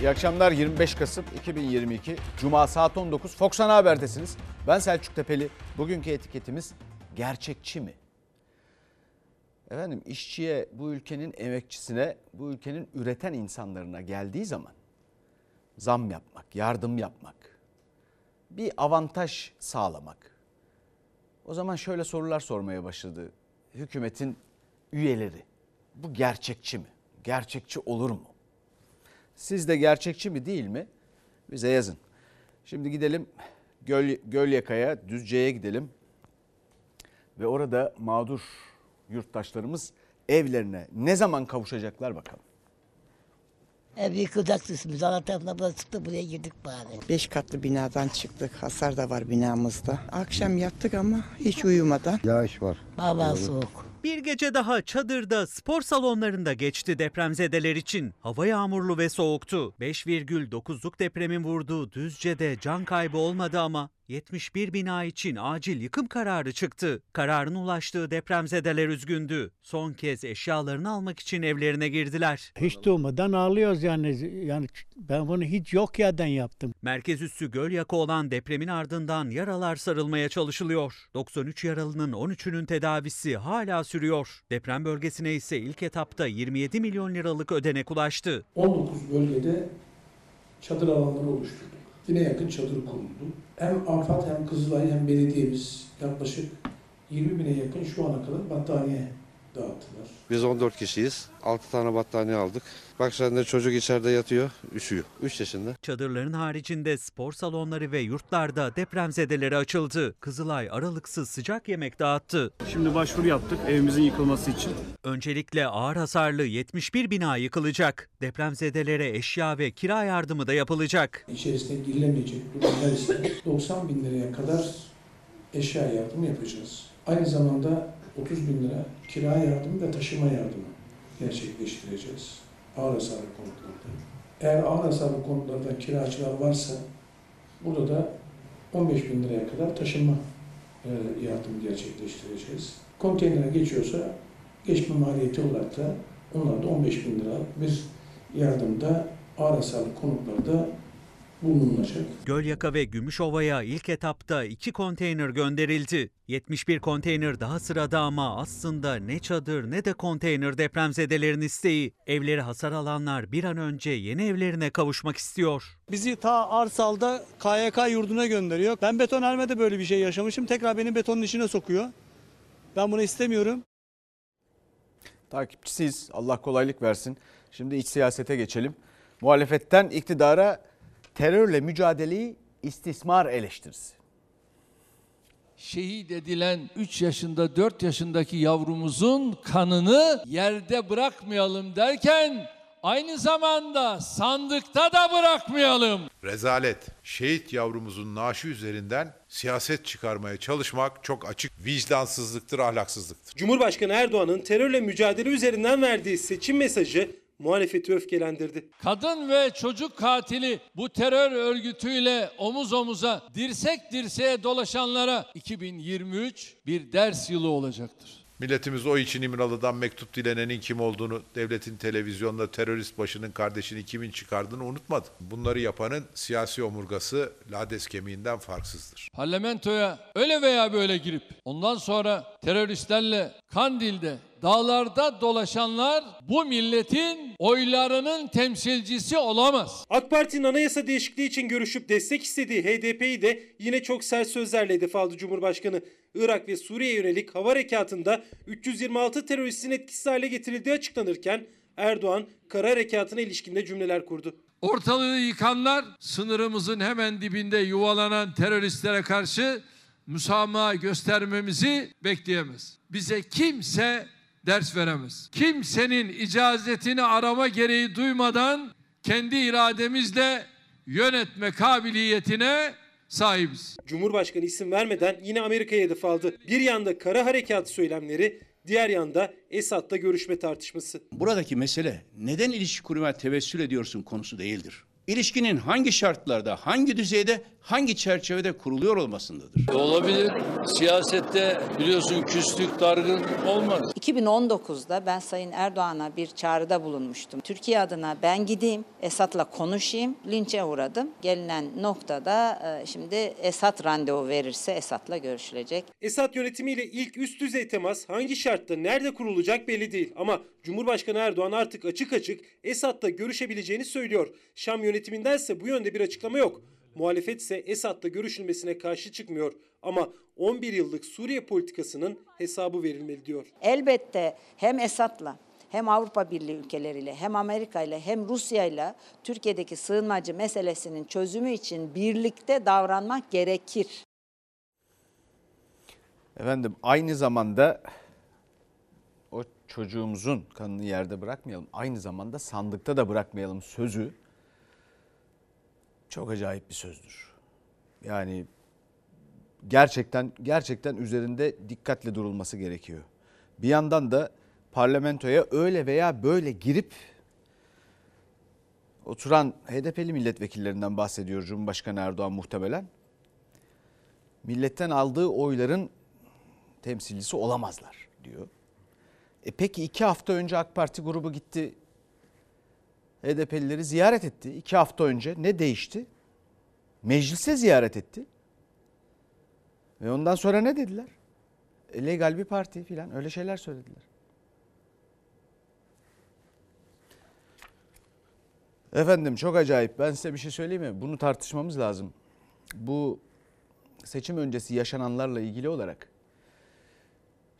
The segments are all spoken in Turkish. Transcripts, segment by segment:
İyi akşamlar 25 Kasım 2022 Cuma saat 19 Fox Ana Haber'desiniz. Ben Selçuk Tepeli. Bugünkü etiketimiz gerçekçi mi? Efendim işçiye, bu ülkenin emekçisine, bu ülkenin üreten insanlarına geldiği zaman zam yapmak, yardım yapmak, bir avantaj sağlamak. O zaman şöyle sorular sormaya başladı hükümetin üyeleri. Bu gerçekçi mi? Gerçekçi olur mu? Siz de gerçekçi mi değil mi? Bize yazın. Şimdi gidelim Göl, Gölyaka'ya, Düzce'ye gidelim. Ve orada mağdur yurttaşlarımız evlerine ne zaman kavuşacaklar bakalım. Ev yıkılacaktı üstümüze. Allah tarafına buraya çıktı buraya girdik bari. Beş katlı binadan çıktık. Hasar da var binamızda. Akşam yattık ama hiç uyumadan. Yağış var. Hava soğuk. Bir gece daha çadırda spor salonlarında geçti depremzedeler için. Hava yağmurlu ve soğuktu. 5,9'luk depremin vurduğu Düzce'de can kaybı olmadı ama 71 bina için acil yıkım kararı çıktı. Kararın ulaştığı depremzedeler üzgündü. Son kez eşyalarını almak için evlerine girdiler. Hiç durmadan ağlıyoruz yani. Yani ben bunu hiç yok yerden yaptım. Merkez üssü Gölyaka olan depremin ardından yaralar sarılmaya çalışılıyor. 93 yaralının 13'ünün tedavisi hala sürüyor. Deprem bölgesine ise ilk etapta 27 milyon liralık ödenek ulaştı. 19 bölgede çadır alanları oluşturduk. Yine yakın çadır kuruldu. Hem AFAD hem Kızılay hem belediyemiz yaklaşık 20 bine yakın şu ana kadar battaniye dağıttılar. Biz 14 kişiyiz. 6 tane battaniye aldık. Bak sen de çocuk içeride yatıyor, üşüyor. 3 yaşında. Çadırların haricinde spor salonları ve yurtlarda depremzedelere açıldı. Kızılay aralıksız sıcak yemek dağıttı. Şimdi başvuru yaptık evimizin yıkılması için. Öncelikle ağır hasarlı 71 bina yıkılacak. Depremzedelere eşya ve kira yardımı da yapılacak. İçerisine girilemeyecek durumlar ise 90 bin liraya kadar eşya yardımı yapacağız. Aynı zamanda 30 bin lira kira yardımı ve taşıma yardımı gerçekleştireceğiz. Ağır hasarlı konutlarda. Eğer ağır hasarlı konutlarda kiracılar varsa burada da 15 bin liraya kadar taşıma e, yardımı gerçekleştireceğiz. Konteynere geçiyorsa geçme maliyeti olarak da onlar da 15 bin lira bir yardımda ağır hasarlı konutlarda bulunulacak. Gölyaka ve Gümüşova'ya ilk etapta iki konteyner gönderildi. 71 konteyner daha sırada ama aslında ne çadır ne de konteyner depremzedelerin isteği. Evleri hasar alanlar bir an önce yeni evlerine kavuşmak istiyor. Bizi ta Arsal'da KYK yurduna gönderiyor. Ben betonarmede böyle bir şey yaşamışım. Tekrar beni betonun içine sokuyor. Ben bunu istemiyorum. Takipçisiyiz. Allah kolaylık versin. Şimdi iç siyasete geçelim. Muhalefetten iktidara terörle mücadeleyi istismar eleştirisi. şehit edilen 3 yaşında 4 yaşındaki yavrumuzun kanını yerde bırakmayalım derken aynı zamanda sandıkta da bırakmayalım. Rezalet. Şehit yavrumuzun naaşı üzerinden siyaset çıkarmaya çalışmak çok açık vicdansızlıktır, ahlaksızlıktır. Cumhurbaşkanı Erdoğan'ın terörle mücadele üzerinden verdiği seçim mesajı muhalefeti öfkelendirdi. Kadın ve çocuk katili bu terör örgütüyle omuz omuza dirsek dirseğe dolaşanlara 2023 bir ders yılı olacaktır. Milletimiz o için İmralı'dan mektup dilenenin kim olduğunu, devletin televizyonda terörist başının kardeşini kimin çıkardığını unutmadı. Bunları yapanın siyasi omurgası lades kemiğinden farksızdır. Parlamentoya öyle veya böyle girip ondan sonra teröristlerle Kandil'de dağlarda dolaşanlar bu milletin oylarının temsilcisi olamaz. AK Parti'nin anayasa değişikliği için görüşüp destek istediği HDP'yi de yine çok sert sözlerle hedef aldı Cumhurbaşkanı. Irak ve Suriye yönelik hava harekatında 326 teröristin etkisiz hale getirildiği açıklanırken Erdoğan kara harekatına ilişkinde cümleler kurdu. Ortalığı yıkanlar sınırımızın hemen dibinde yuvalanan teröristlere karşı müsamaha göstermemizi bekleyemez. Bize kimse ders veremez. Kimsenin icazetini arama gereği duymadan kendi irademizle yönetme kabiliyetine sahibiz. Cumhurbaşkanı isim vermeden yine Amerika'ya hedef aldı. Bir yanda kara harekat söylemleri, diğer yanda Esad'la görüşme tartışması. Buradaki mesele neden ilişki kurmaya tevessül ediyorsun konusu değildir. İlişkinin hangi şartlarda, hangi düzeyde, hangi çerçevede kuruluyor olmasındadır. Olabilir. Siyasette biliyorsun küslük, dargın olmaz. 2019'da ben Sayın Erdoğan'a bir çağrıda bulunmuştum. Türkiye adına ben gideyim, Esad'la konuşayım. Linçe uğradım. Gelinen noktada e, şimdi Esad randevu verirse Esad'la görüşülecek. Esad yönetimiyle ilk üst düzey temas hangi şartta nerede kurulacak belli değil ama Cumhurbaşkanı Erdoğan artık açık açık Esad'la görüşebileceğini söylüyor. Şam yönetiminden ise bu yönde bir açıklama yok. Muhalefet ise Esad'la görüşülmesine karşı çıkmıyor ama 11 yıllık Suriye politikasının hesabı verilmeli diyor. Elbette hem Esad'la hem Avrupa Birliği ülkeleriyle hem Amerika ile hem Rusya ile Türkiye'deki sığınmacı meselesinin çözümü için birlikte davranmak gerekir. Efendim aynı zamanda o çocuğumuzun kanını yerde bırakmayalım. Aynı zamanda sandıkta da bırakmayalım sözü çok acayip bir sözdür. Yani gerçekten gerçekten üzerinde dikkatle durulması gerekiyor. Bir yandan da parlamentoya öyle veya böyle girip oturan HDP'li milletvekillerinden bahsediyor Cumhurbaşkanı Erdoğan muhtemelen. Milletten aldığı oyların temsilcisi olamazlar diyor. E peki iki hafta önce AK Parti grubu gitti HDP'lileri ziyaret etti. İki hafta önce ne değişti? Meclise ziyaret etti. Ve ondan sonra ne dediler? E, legal bir parti filan öyle şeyler söylediler. Efendim çok acayip. Ben size bir şey söyleyeyim mi? Bunu tartışmamız lazım. Bu seçim öncesi yaşananlarla ilgili olarak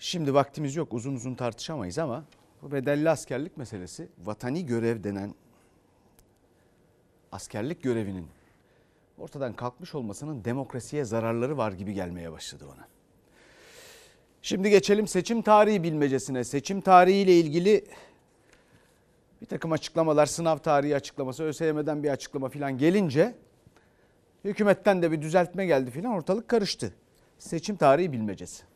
Şimdi vaktimiz yok uzun uzun tartışamayız ama bu bedelli askerlik meselesi vatani görev denen askerlik görevinin ortadan kalkmış olmasının demokrasiye zararları var gibi gelmeye başladı bana. Şimdi geçelim seçim tarihi bilmecesine. Seçim tarihiyle ilgili bir takım açıklamalar, sınav tarihi açıklaması, ÖSYM'den bir açıklama falan gelince hükümetten de bir düzeltme geldi falan ortalık karıştı. Seçim tarihi bilmecesi.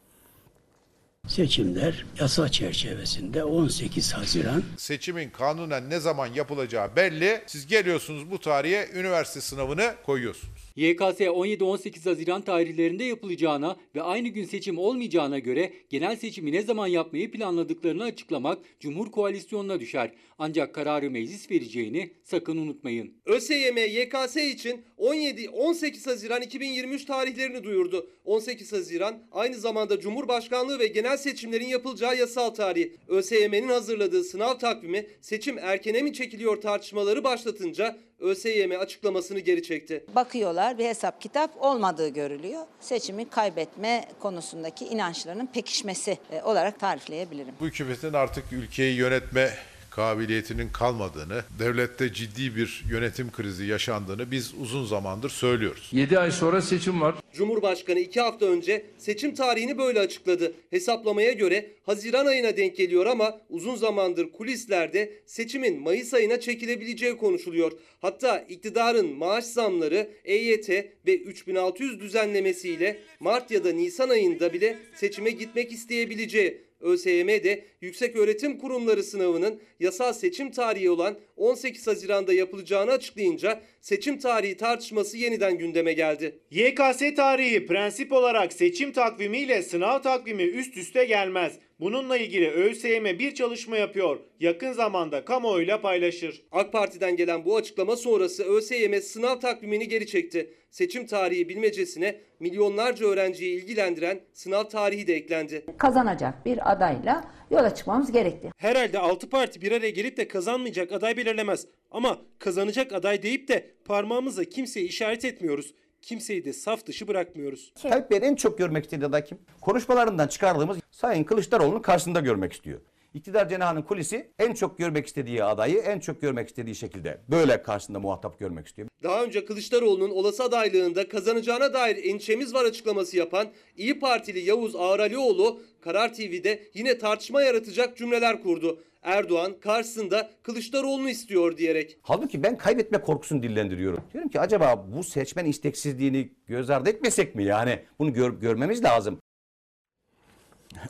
Seçimler yasa çerçevesinde 18 Haziran Seçimin kanunen ne zaman yapılacağı belli. Siz geliyorsunuz bu tarihe üniversite sınavını koyuyorsunuz. YKS 17-18 Haziran tarihlerinde yapılacağına ve aynı gün seçim olmayacağına göre genel seçimi ne zaman yapmayı planladıklarını açıklamak Cumhur Koalisyonu'na düşer. Ancak kararı meclis vereceğini sakın unutmayın. ÖSYM YKS için 17-18 Haziran 2023 tarihlerini duyurdu. 18 Haziran aynı zamanda Cumhurbaşkanlığı ve genel seçimlerin yapılacağı yasal tarih. ÖSYM'nin hazırladığı sınav takvimi seçim erkene mi çekiliyor tartışmaları başlatınca ÖSYM açıklamasını geri çekti. Bakıyorlar bir hesap kitap olmadığı görülüyor. Seçimi kaybetme konusundaki inançlarının pekişmesi e, olarak tarifleyebilirim. Bu hükümetin artık ülkeyi yönetme kabiliyetinin kalmadığını, devlette ciddi bir yönetim krizi yaşandığını biz uzun zamandır söylüyoruz. 7 ay sonra seçim var. Cumhurbaşkanı iki hafta önce seçim tarihini böyle açıkladı. Hesaplamaya göre Haziran ayına denk geliyor ama uzun zamandır kulislerde seçimin Mayıs ayına çekilebileceği konuşuluyor. Hatta iktidarın maaş zamları, EYT ve 3600 düzenlemesiyle Mart ya da Nisan ayında bile seçime gitmek isteyebileceği ÖSYM de Yüksek Öğretim Kurumları sınavının yasal seçim tarihi olan 18 Haziran'da yapılacağını açıklayınca seçim tarihi tartışması yeniden gündeme geldi. YKS tarihi prensip olarak seçim takvimiyle sınav takvimi üst üste gelmez. Bununla ilgili ÖSYM bir çalışma yapıyor. Yakın zamanda kamuoyuyla paylaşır. AK Parti'den gelen bu açıklama sonrası ÖSYM sınav takvimini geri çekti. Seçim tarihi bilmecesine milyonlarca öğrenciyi ilgilendiren sınav tarihi de eklendi. Kazanacak bir adayla yola çıkmamız gerekti. Herhalde 6 parti bir araya gelip de kazanmayacak aday belirlemez. Ama kazanacak aday deyip de parmağımızla kimseyi işaret etmiyoruz. Kimseyi de saf dışı bırakmıyoruz. Tayyip Bey'in en çok görmek istediği aday kim? Konuşmalarından çıkardığımız Sayın Kılıçdaroğlu'nun karşısında görmek istiyor. İktidar cenahının kulisi en çok görmek istediği adayı en çok görmek istediği şekilde böyle karşısında muhatap görmek istiyor. Daha önce Kılıçdaroğlu'nun olası adaylığında kazanacağına dair endişemiz var açıklaması yapan İyi Partili Yavuz Ağralioğlu Karar TV'de yine tartışma yaratacak cümleler kurdu. Erdoğan karşısında Kılıçdaroğlu'nu istiyor diyerek. Halbuki ben kaybetme korkusunu dillendiriyorum. Diyorum ki acaba bu seçmen isteksizliğini göz ardı etmesek mi yani? Bunu gör, görmemiz lazım.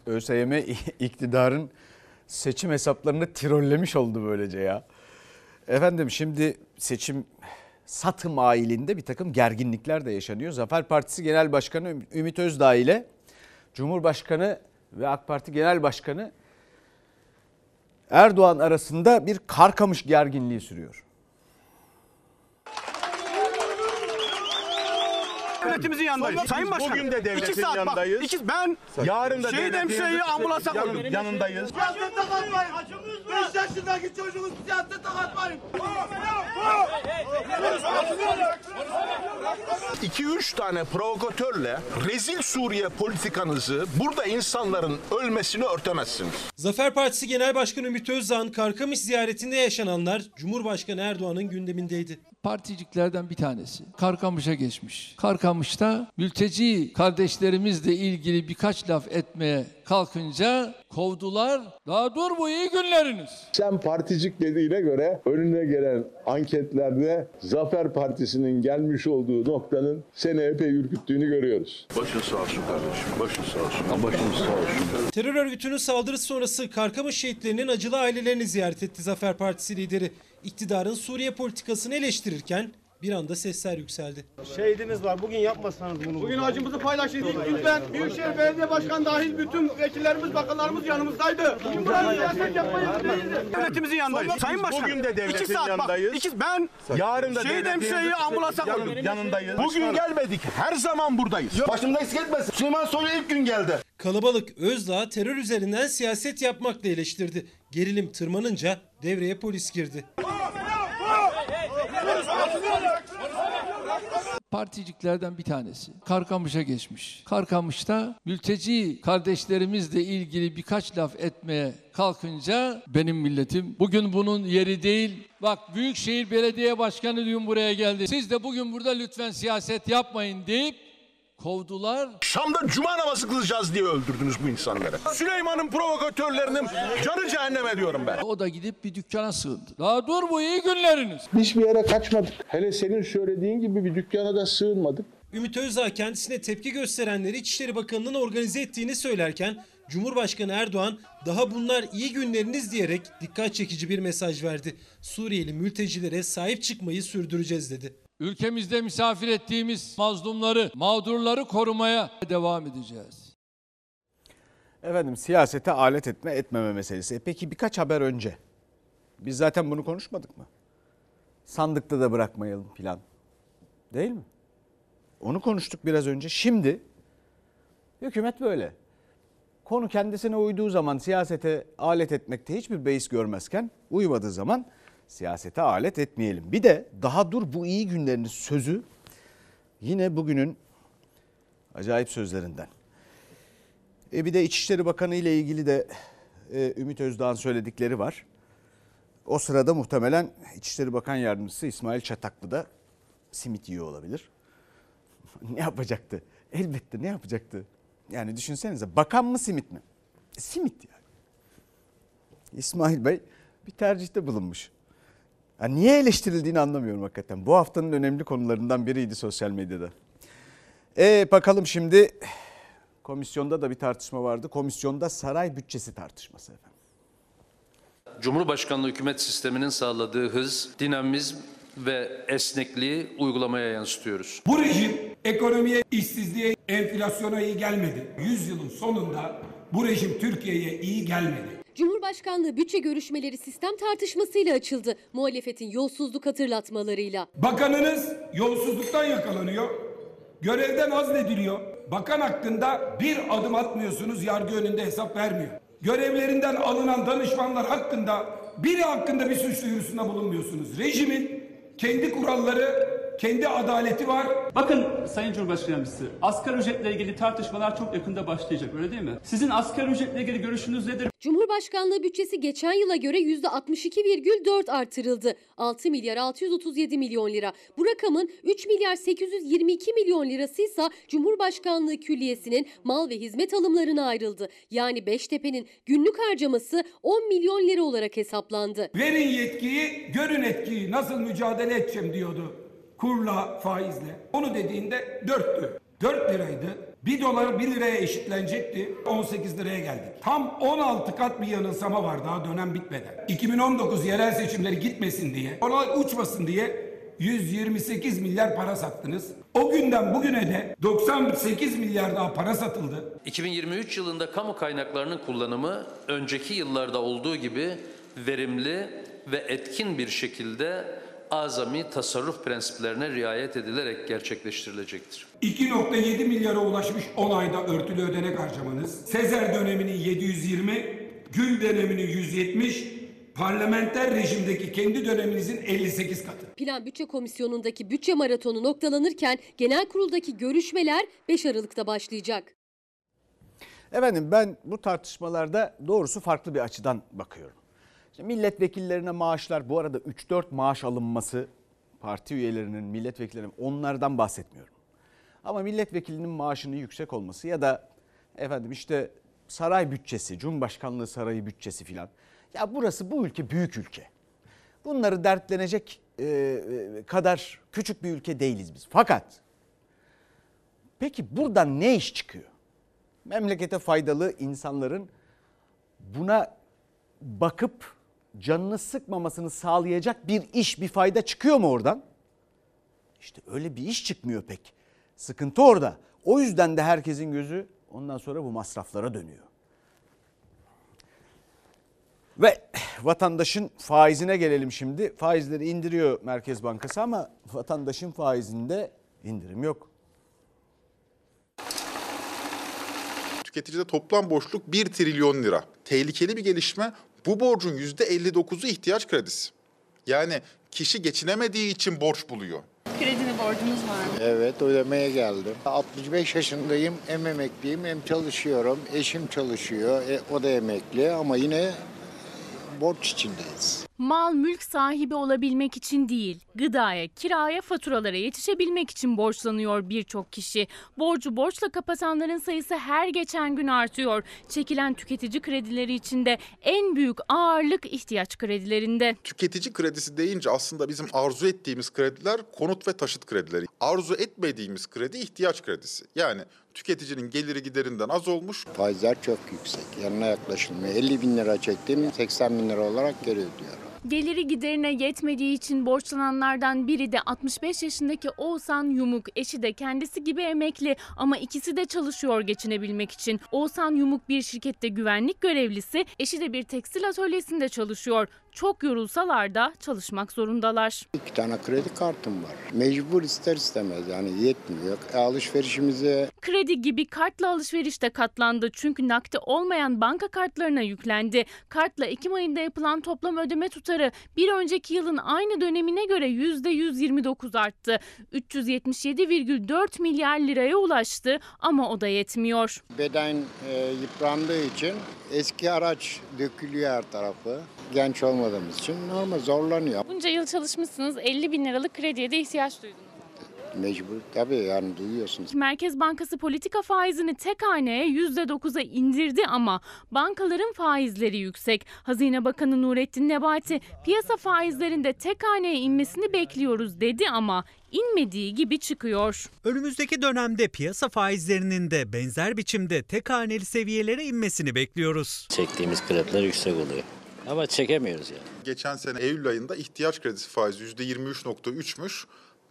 ÖSYM iktidarın seçim hesaplarını trollemiş oldu böylece ya. Efendim şimdi seçim satı mailinde bir takım gerginlikler de yaşanıyor. Zafer Partisi Genel Başkanı Ümit Özdağ ile Cumhurbaşkanı ve AK Parti Genel Başkanı Erdoğan arasında bir karkamış gerginliği sürüyor. Devletimizin yanındayız. Sayın Başkan. Bugün de devletin iki saat yanındayız. Bak, iki, ben Yarın da hemşireyi yanında- ambulansa koydum. yanındayız. Siyasete katmayın. 5 yaşındaki çocuğu siyasete katmayın. 2-3 tane provokatörle rezil Suriye politikanızı burada insanların ölmesini örtemezsiniz. Zafer Partisi Genel Başkanı Ümit Özdağ'ın Karkamış ziyaretinde yaşananlar Cumhurbaşkanı Erdoğan'ın gündemindeydi. Particiklerden bir tanesi. Karkamış'a geçmiş. Karkamış'ta mülteci kardeşlerimizle ilgili birkaç laf etmeye kalkınca kovdular. Daha dur bu iyi günleriniz. Sen particik dediğine göre önüne gelen anketlerde Zafer Partisi'nin gelmiş olduğu noktanın seni epey ürküttüğünü görüyoruz. Başın sağ olsun kardeşim. Başın sağ olsun. Başın sağ olsun. Terör örgütünün saldırısı sonrası Karkamış şehitlerinin acılı ailelerini ziyaret etti Zafer Partisi lideri. İktidarın Suriye politikasını eleştirirken bir anda sesler yükseldi. Şehidimiz var. Bugün yapmasanız bunu. Bugün acımızı paylaştık. Lütfen Büyükşehir Belediye Başkanı dahil bütün vekillerimiz, bakanlarımız yanımızdaydı. Kim buraya siyaset yapmayın Devletimizin yanındayız. Sayın Başkan. Bugün de devletin iki saat yanındayız. Bak, iki, ben Yarın da şehit hemşireyi ambulansa yan- koydum. yanındayız. Bugün gelmedik. Her zaman buradayız. Başımda eksik etmesin. Süleyman Soylu ilk gün geldi. Kalabalık Özdağ terör üzerinden siyaset yapmakla eleştirdi. Gerilim tırmanınca devreye polis girdi. Particiklerden bir tanesi. Karkamış'a geçmiş. Karkamış'ta mülteci kardeşlerimizle ilgili birkaç laf etmeye kalkınca benim milletim bugün bunun yeri değil. Bak Büyükşehir Belediye Başkanı dün buraya geldi. Siz de bugün burada lütfen siyaset yapmayın deyip kovdular. Şam'da cuma namazı kılacağız diye öldürdünüz bu insanları. Süleyman'ın provokatörlerinin canı cehenneme diyorum ben. O da gidip bir dükkana sığındı. Daha dur bu iyi günleriniz. Hiçbir yere kaçmadık. Hele senin söylediğin gibi bir dükkana da sığınmadık. Ümit Özdağ kendisine tepki gösterenleri İçişleri Bakanı'nın organize ettiğini söylerken Cumhurbaşkanı Erdoğan daha bunlar iyi günleriniz diyerek dikkat çekici bir mesaj verdi. Suriyeli mültecilere sahip çıkmayı sürdüreceğiz dedi. Ülkemizde misafir ettiğimiz mazlumları, mağdurları korumaya devam edeceğiz. Efendim siyasete alet etme etmeme meselesi. E peki birkaç haber önce biz zaten bunu konuşmadık mı? Sandıkta da bırakmayalım plan. Değil mi? Onu konuştuk biraz önce. Şimdi hükümet böyle. Konu kendisine uyduğu zaman siyasete alet etmekte hiçbir beis görmezken uymadığı zaman siyasete alet etmeyelim. Bir de daha dur bu iyi günleriniz sözü yine bugünün acayip sözlerinden. E bir de İçişleri Bakanı ile ilgili de e, Ümit Özdağ'ın söyledikleri var. O sırada muhtemelen İçişleri Bakan Yardımcısı İsmail Çataklı da simit yiyor olabilir. ne yapacaktı? Elbette ne yapacaktı? Yani düşünsenize bakan mı simit mi? E, simit yani. İsmail Bey bir tercihte bulunmuş. Ya niye eleştirildiğini anlamıyorum hakikaten. Bu haftanın önemli konularından biriydi sosyal medyada. E bakalım şimdi komisyonda da bir tartışma vardı. Komisyonda saray bütçesi tartışması efendim. Cumhurbaşkanlığı hükümet sisteminin sağladığı hız, dinamizm ve esnekliği uygulamaya yansıtıyoruz. Bu rejim ekonomiye, işsizliğe, enflasyona iyi gelmedi. 100 yılın sonunda bu rejim Türkiye'ye iyi gelmedi. Cumhurbaşkanlığı bütçe görüşmeleri sistem tartışmasıyla açıldı. Muhalefetin yolsuzluk hatırlatmalarıyla. Bakanınız yolsuzluktan yakalanıyor. Görevden azlediliyor. Bakan hakkında bir adım atmıyorsunuz, yargı önünde hesap vermiyor. Görevlerinden alınan danışmanlar hakkında biri hakkında bir suç duyurusunda bulunmuyorsunuz. Rejimin kendi kuralları, kendi adaleti var. Bakın Sayın Cumhurbaşkanı Yardımcısı, asgari ücretle ilgili tartışmalar çok yakında başlayacak öyle değil mi? Sizin asgari ücretle ilgili görüşünüz nedir? Cumhurbaşkanlığı bütçesi geçen yıla göre %62,4 artırıldı. 6 milyar 637 milyon lira. Bu rakamın 3 milyar 822 milyon lirası ise Cumhurbaşkanlığı Külliyesi'nin mal ve hizmet alımlarına ayrıldı. Yani Beştepe'nin günlük harcaması 10 milyon lira olarak hesaplandı. Verin yetkiyi, görün etkiyi. Nasıl mücadele edeceğim diyordu. Kurla, faizle. Onu dediğinde dörttü. 4 liraydı. 1 dolar 1 liraya eşitlenecekti. 18 liraya geldik. Tam 16 kat bir yanılsama var daha dönem bitmeden. 2019 yerel seçimleri gitmesin diye, ona uçmasın diye 128 milyar para sattınız. O günden bugüne de 98 milyar daha para satıldı. 2023 yılında kamu kaynaklarının kullanımı önceki yıllarda olduğu gibi verimli ve etkin bir şekilde azami tasarruf prensiplerine riayet edilerek gerçekleştirilecektir. 2.7 milyara ulaşmış 10 ayda örtülü ödenek harcamanız, Sezer döneminin 720, Gül döneminin 170, parlamenter rejimdeki kendi döneminizin 58 katı. Plan Bütçe Komisyonu'ndaki bütçe maratonu noktalanırken genel kuruldaki görüşmeler 5 Aralık'ta başlayacak. Efendim ben bu tartışmalarda doğrusu farklı bir açıdan bakıyorum. İşte milletvekillerine maaşlar bu arada 3-4 maaş alınması parti üyelerinin milletvekillerinin onlardan bahsetmiyorum. Ama milletvekilinin maaşının yüksek olması ya da efendim işte saray bütçesi, Cumhurbaşkanlığı sarayı bütçesi filan. Ya burası bu ülke büyük ülke. Bunları dertlenecek e, kadar küçük bir ülke değiliz biz. Fakat peki buradan ne iş çıkıyor? Memlekete faydalı insanların buna bakıp canını sıkmamasını sağlayacak bir iş, bir fayda çıkıyor mu oradan? İşte öyle bir iş çıkmıyor pek. Sıkıntı orada. O yüzden de herkesin gözü ondan sonra bu masraflara dönüyor. Ve vatandaşın faizine gelelim şimdi. Faizleri indiriyor Merkez Bankası ama vatandaşın faizinde indirim yok. Tüketicide toplam boşluk 1 trilyon lira. Tehlikeli bir gelişme. Bu borcun %59'u ihtiyaç kredisi. Yani kişi geçinemediği için borç buluyor. Kredili borcunuz var mı? Evet ödemeye geldim. 65 yaşındayım hem emekliyim hem çalışıyorum. Eşim çalışıyor e, o da emekli ama yine borç içindeyiz. Mal mülk sahibi olabilmek için değil, gıdaya, kiraya, faturalara yetişebilmek için borçlanıyor birçok kişi. Borcu borçla kapatanların sayısı her geçen gün artıyor. Çekilen tüketici kredileri içinde en büyük ağırlık ihtiyaç kredilerinde. Tüketici kredisi deyince aslında bizim arzu ettiğimiz krediler konut ve taşıt kredileri. Arzu etmediğimiz kredi ihtiyaç kredisi. Yani tüketicinin geliri giderinden az olmuş. Faizler çok yüksek. Yanına yaklaşılmıyor. 50 bin lira çektim 80 bin lira olarak geri ödüyorum. Geliri giderine yetmediği için borçlananlardan biri de 65 yaşındaki Oğuzhan Yumuk. Eşi de kendisi gibi emekli ama ikisi de çalışıyor geçinebilmek için. Oğuzhan Yumuk bir şirkette güvenlik görevlisi, eşi de bir tekstil atölyesinde çalışıyor. Çok yorulsalar da çalışmak zorundalar. İki tane kredi kartım var. Mecbur ister istemez yani yetmiyor. E, alışverişimize Kredi gibi kartla alışveriş de katlandı çünkü nakdi olmayan banka kartlarına yüklendi. Kartla Ekim ayında yapılan toplam ödeme tutarı bir önceki yılın aynı dönemine göre %129 arttı. 377,4 milyar liraya ulaştı ama o da yetmiyor. beden e, yıprandığı için eski araç dökülüyor her tarafı. Genç olmadığımız için normal zorlanıyor. Bunca yıl çalışmışsınız 50 bin liralık krediye de ihtiyaç duydunuz. Mecbur tabii yani duyuyorsunuz. Merkez Bankası politika faizini tek haneye %9'a indirdi ama bankaların faizleri yüksek. Hazine Bakanı Nurettin Nebati piyasa faizlerinde tek haneye inmesini bekliyoruz dedi ama inmediği gibi çıkıyor. Önümüzdeki dönemde piyasa faizlerinin de benzer biçimde tek haneli seviyelere inmesini bekliyoruz. Çektiğimiz krediler yüksek oluyor. Ama çekemiyoruz yani. Geçen sene Eylül ayında ihtiyaç kredisi faizi %23.3'müş.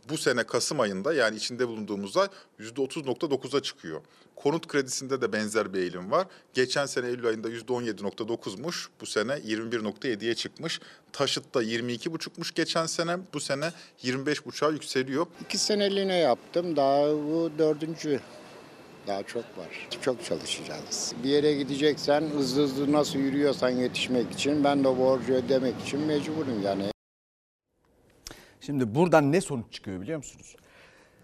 Bu sene Kasım ayında yani içinde bulunduğumuz ay %30.9'a çıkıyor. Konut kredisinde de benzer bir eğilim var. Geçen sene Eylül ayında %17.9'muş. Bu sene 21.7'ye çıkmış. Taşıtta 22.5'muş geçen sene. Bu sene 25.5'a yükseliyor. İki seneliğine yaptım. Daha bu dördüncü. Daha çok var. Çok çalışacağız. Bir yere gideceksen hızlı hızlı nasıl yürüyorsan yetişmek için ben de borcu ödemek için mecburum yani. Şimdi buradan ne sonuç çıkıyor biliyor musunuz?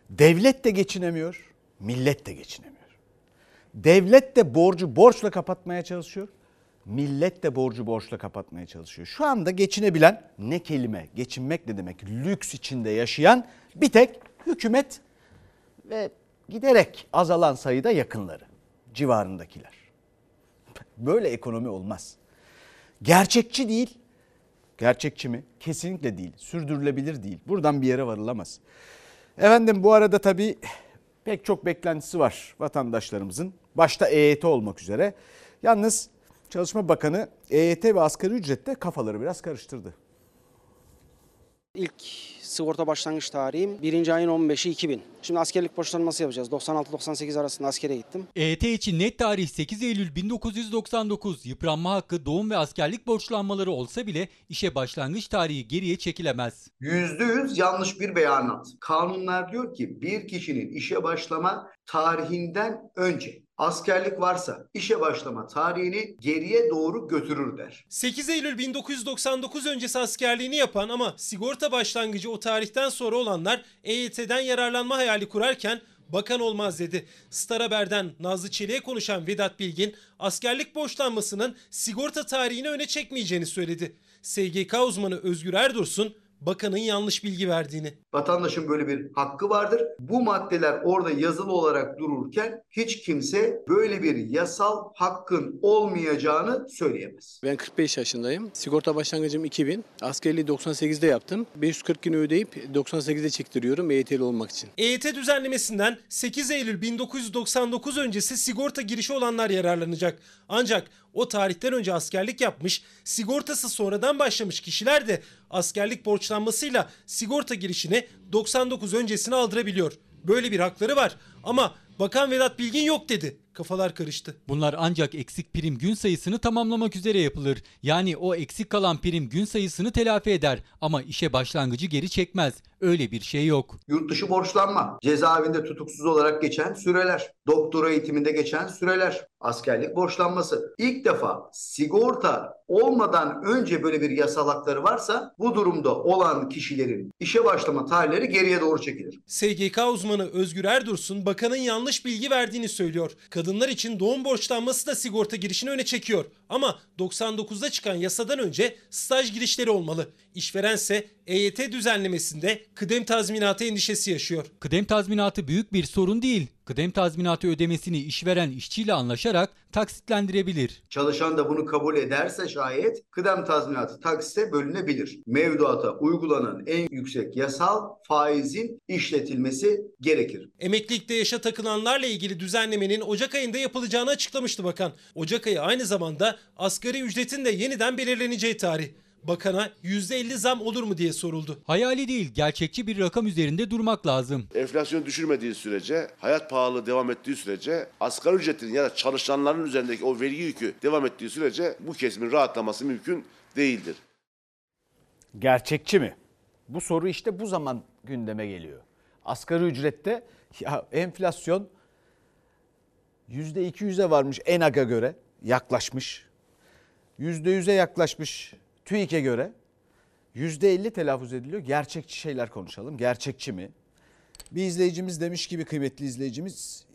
Devlet de geçinemiyor, millet de geçinemiyor. Devlet de borcu borçla kapatmaya çalışıyor. Millet de borcu borçla kapatmaya çalışıyor. Şu anda geçinebilen ne kelime, geçinmek ne demek? Lüks içinde yaşayan bir tek hükümet ve giderek azalan sayıda yakınları, civarındakiler. Böyle ekonomi olmaz. Gerçekçi değil, Gerçekçi mi? Kesinlikle değil. Sürdürülebilir değil. Buradan bir yere varılamaz. Efendim bu arada tabii pek çok beklentisi var vatandaşlarımızın. Başta EYT olmak üzere. Yalnız Çalışma Bakanı EYT ve asgari ücrette kafaları biraz karıştırdı. İlk sigorta başlangıç tarihim 1. ayın 15'i 2000. Şimdi askerlik borçlanması yapacağız. 96-98 arasında askere gittim. EYT için net tarih 8 Eylül 1999. Yıpranma hakkı, doğum ve askerlik borçlanmaları olsa bile işe başlangıç tarihi geriye çekilemez. %100 yanlış bir beyanat. Kanunlar diyor ki bir kişinin işe başlama tarihinden önce askerlik varsa işe başlama tarihini geriye doğru götürür der. 8 Eylül 1999 öncesi askerliğini yapan ama sigorta başlangıcı o tarihten sonra olanlar EYT'den yararlanma hayali kurarken bakan olmaz dedi. Star Haber'den Nazlı Çelik'e konuşan Vedat Bilgin askerlik borçlanmasının sigorta tarihini öne çekmeyeceğini söyledi. SGK uzmanı Özgür Erdursun bakanın yanlış bilgi verdiğini. Vatandaşın böyle bir hakkı vardır. Bu maddeler orada yazılı olarak dururken hiç kimse böyle bir yasal hakkın olmayacağını söyleyemez. Ben 45 yaşındayım. Sigorta başlangıcım 2000. Askerliği 98'de yaptım. 540 gün ödeyip 98'de çektiriyorum EYT'li olmak için. EYT düzenlemesinden 8 Eylül 1999 öncesi sigorta girişi olanlar yararlanacak. Ancak o tarihten önce askerlik yapmış, sigortası sonradan başlamış kişiler de askerlik borçlanmasıyla sigorta girişini 99 öncesine aldırabiliyor. Böyle bir hakları var ama Bakan Vedat Bilgin yok dedi. Kafalar karıştı. Bunlar ancak eksik prim gün sayısını tamamlamak üzere yapılır. Yani o eksik kalan prim gün sayısını telafi eder ama işe başlangıcı geri çekmez. Öyle bir şey yok. Yurt dışı borçlanma, cezaevinde tutuksuz olarak geçen süreler, doktora eğitiminde geçen süreler, askerlik borçlanması. İlk defa sigorta olmadan önce böyle bir yasal hakları varsa bu durumda olan kişilerin işe başlama tarihleri geriye doğru çekilir. SGK uzmanı Özgür Erdursun bakanın yanlış bilgi verdiğini söylüyor. Kadınlar için doğum borçlanması da sigorta girişini öne çekiyor. Ama 99'da çıkan yasadan önce staj girişleri olmalı. İşverense EYT düzenlemesinde kıdem tazminatı endişesi yaşıyor. Kıdem tazminatı büyük bir sorun değil. Kıdem tazminatı ödemesini işveren işçiyle anlaşarak taksitlendirebilir. Çalışan da bunu kabul ederse şayet kıdem tazminatı taksite bölünebilir. Mevduata uygulanan en yüksek yasal faizin işletilmesi gerekir. Emeklilikte yaşa takılanlarla ilgili düzenlemenin Ocak ayında yapılacağını açıklamıştı bakan. Ocak ayı aynı zamanda asgari ücretin de yeniden belirleneceği tarih. Bakana %50 zam olur mu diye soruldu. Hayali değil, gerçekçi bir rakam üzerinde durmak lazım. Enflasyon düşürmediği sürece, hayat pahalı devam ettiği sürece, asgari ücretin ya da çalışanların üzerindeki o vergi yükü devam ettiği sürece bu kesimin rahatlaması mümkün değildir. Gerçekçi mi? Bu soru işte bu zaman gündeme geliyor. Asgari ücrette ya enflasyon %200'e varmış ENAG'a göre yaklaşmış. %100'e yaklaşmış TÜİK'e göre. %50 telaffuz ediliyor. Gerçekçi şeyler konuşalım. Gerçekçi mi? Bir izleyicimiz demiş gibi kıymetli izleyicimiz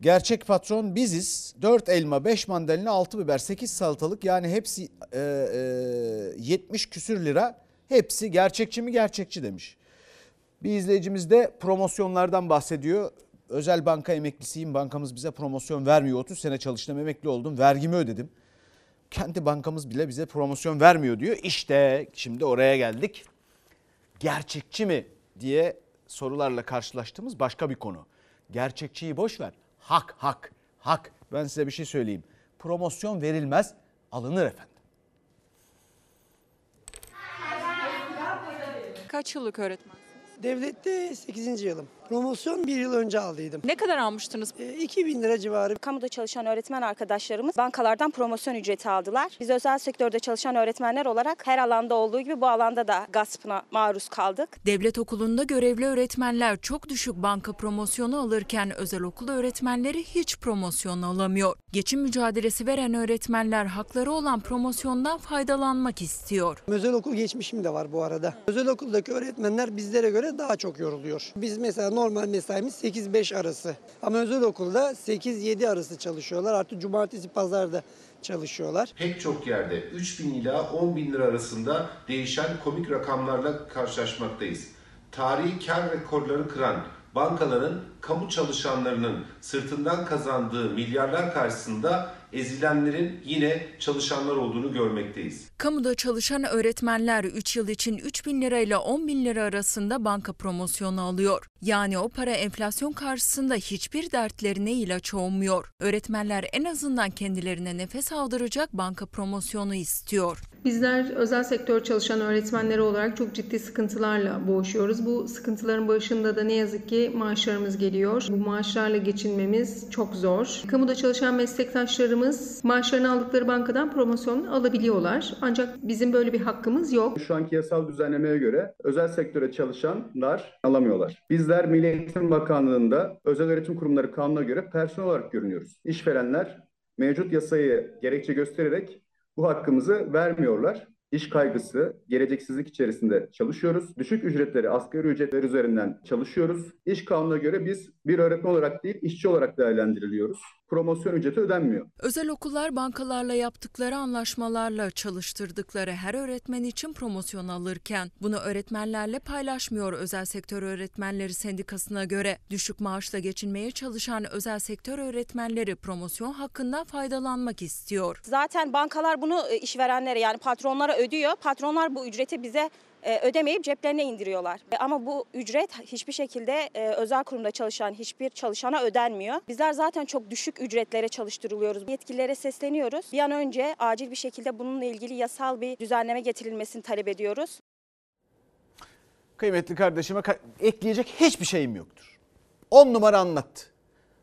Gerçek patron biziz. 4 elma, 5 mandalina, 6 biber, 8 salatalık yani hepsi e, e, 70 küsür lira. Hepsi gerçekçi mi gerçekçi demiş. Bir izleyicimiz de promosyonlardan bahsediyor. Özel banka emeklisiyim. Bankamız bize promosyon vermiyor. 30 sene çalıştım, emekli oldum. Vergimi ödedim. Kendi bankamız bile bize promosyon vermiyor diyor. İşte şimdi oraya geldik. Gerçekçi mi diye sorularla karşılaştığımız başka bir konu. Gerçekçiyi boş ver. Hak, hak, hak. Ben size bir şey söyleyeyim. Promosyon verilmez, alınır efendim. Kaç yıllık öğretmen? Devlette 8. yılım. Promosyon bir yıl önce aldıydım. Ne kadar almıştınız? E, 2000 lira civarı. Kamuda çalışan öğretmen arkadaşlarımız bankalardan promosyon ücreti aldılar. Biz özel sektörde çalışan öğretmenler olarak her alanda olduğu gibi bu alanda da gaspına maruz kaldık. Devlet okulunda görevli öğretmenler çok düşük banka promosyonu alırken özel okul öğretmenleri hiç promosyon alamıyor. Geçim mücadelesi veren öğretmenler hakları olan promosyondan faydalanmak istiyor. Özel okul geçmişim de var bu arada. Özel okuldaki öğretmenler bizlere göre daha çok yoruluyor. Biz mesela normal mesaimiz 8-5 arası. Ama özel okulda 8-7 arası çalışıyorlar. Artık cumartesi pazarda çalışıyorlar. Pek çok yerde 3 bin ila 10 bin lira arasında değişen komik rakamlarla karşılaşmaktayız. Tarihi kar rekorları kıran bankaların kamu çalışanlarının sırtından kazandığı milyarlar karşısında ezilenlerin yine çalışanlar olduğunu görmekteyiz. Kamuda çalışan öğretmenler 3 yıl için 3 bin lira ile 10 bin lira arasında banka promosyonu alıyor. Yani o para enflasyon karşısında hiçbir dertlerine ilaç olmuyor. Öğretmenler en azından kendilerine nefes aldıracak banka promosyonu istiyor. Bizler özel sektör çalışan öğretmenleri olarak çok ciddi sıkıntılarla boğuşuyoruz. Bu sıkıntıların başında da ne yazık ki maaşlarımız geliyor. Bu maaşlarla geçinmemiz çok zor. Kamuda çalışan meslektaşlarımız maaşlarını aldıkları bankadan promosyon alabiliyorlar. Ancak bizim böyle bir hakkımız yok. Şu anki yasal düzenlemeye göre özel sektöre çalışanlar alamıyorlar. Bizler Milli Eğitim Bakanlığı'nda özel öğretim kurumları kanuna göre personel olarak görünüyoruz. İşverenler mevcut yasayı gerekçe göstererek bu hakkımızı vermiyorlar. İş kaygısı, geleceksizlik içerisinde çalışıyoruz. Düşük ücretleri, asgari ücretler üzerinden çalışıyoruz. İş kanununa göre biz bir öğretmen olarak değil, işçi olarak değerlendiriliyoruz. Promosyon ücreti ödenmiyor. Özel okullar bankalarla yaptıkları anlaşmalarla çalıştırdıkları her öğretmen için promosyon alırken bunu öğretmenlerle paylaşmıyor özel sektör öğretmenleri sendikasına göre. Düşük maaşla geçinmeye çalışan özel sektör öğretmenleri promosyon hakkından faydalanmak istiyor. Zaten bankalar bunu e, işverenlere yani patronlara ödüyor. Patronlar bu ücreti bize ödemeyip ceplerine indiriyorlar. E, Ama bu ücret hiçbir şekilde e, özel kurumda çalışan hiçbir çalışana ödenmiyor. Bizler zaten çok düşük ücretlere çalıştırılıyoruz. Yetkililere sesleniyoruz. Bir an önce acil bir şekilde bununla ilgili yasal bir düzenleme getirilmesini talep ediyoruz. Kıymetli kardeşime ka- ekleyecek hiçbir şeyim yoktur. 10 numara anlattı.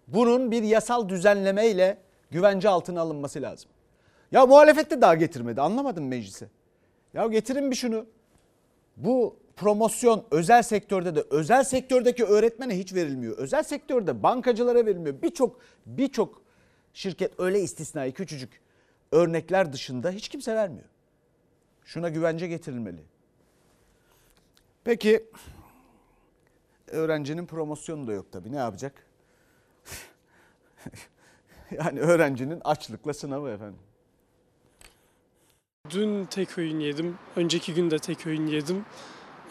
Bunun bir yasal düzenlemeyle güvence altına alınması lazım. Ya muhalefette daha getirmedi. Anlamadım meclise. Ya getirin bir şunu. Bu promosyon özel sektörde de özel sektördeki öğretmene hiç verilmiyor. Özel sektörde bankacılara verilmiyor. Birçok birçok şirket öyle istisnai küçücük örnekler dışında hiç kimse vermiyor. Şuna güvence getirilmeli. Peki öğrencinin promosyonu da yok tabii. Ne yapacak? yani öğrencinin açlıkla sınavı efendim. Dün tek öğün yedim. Önceki gün de tek öğün yedim.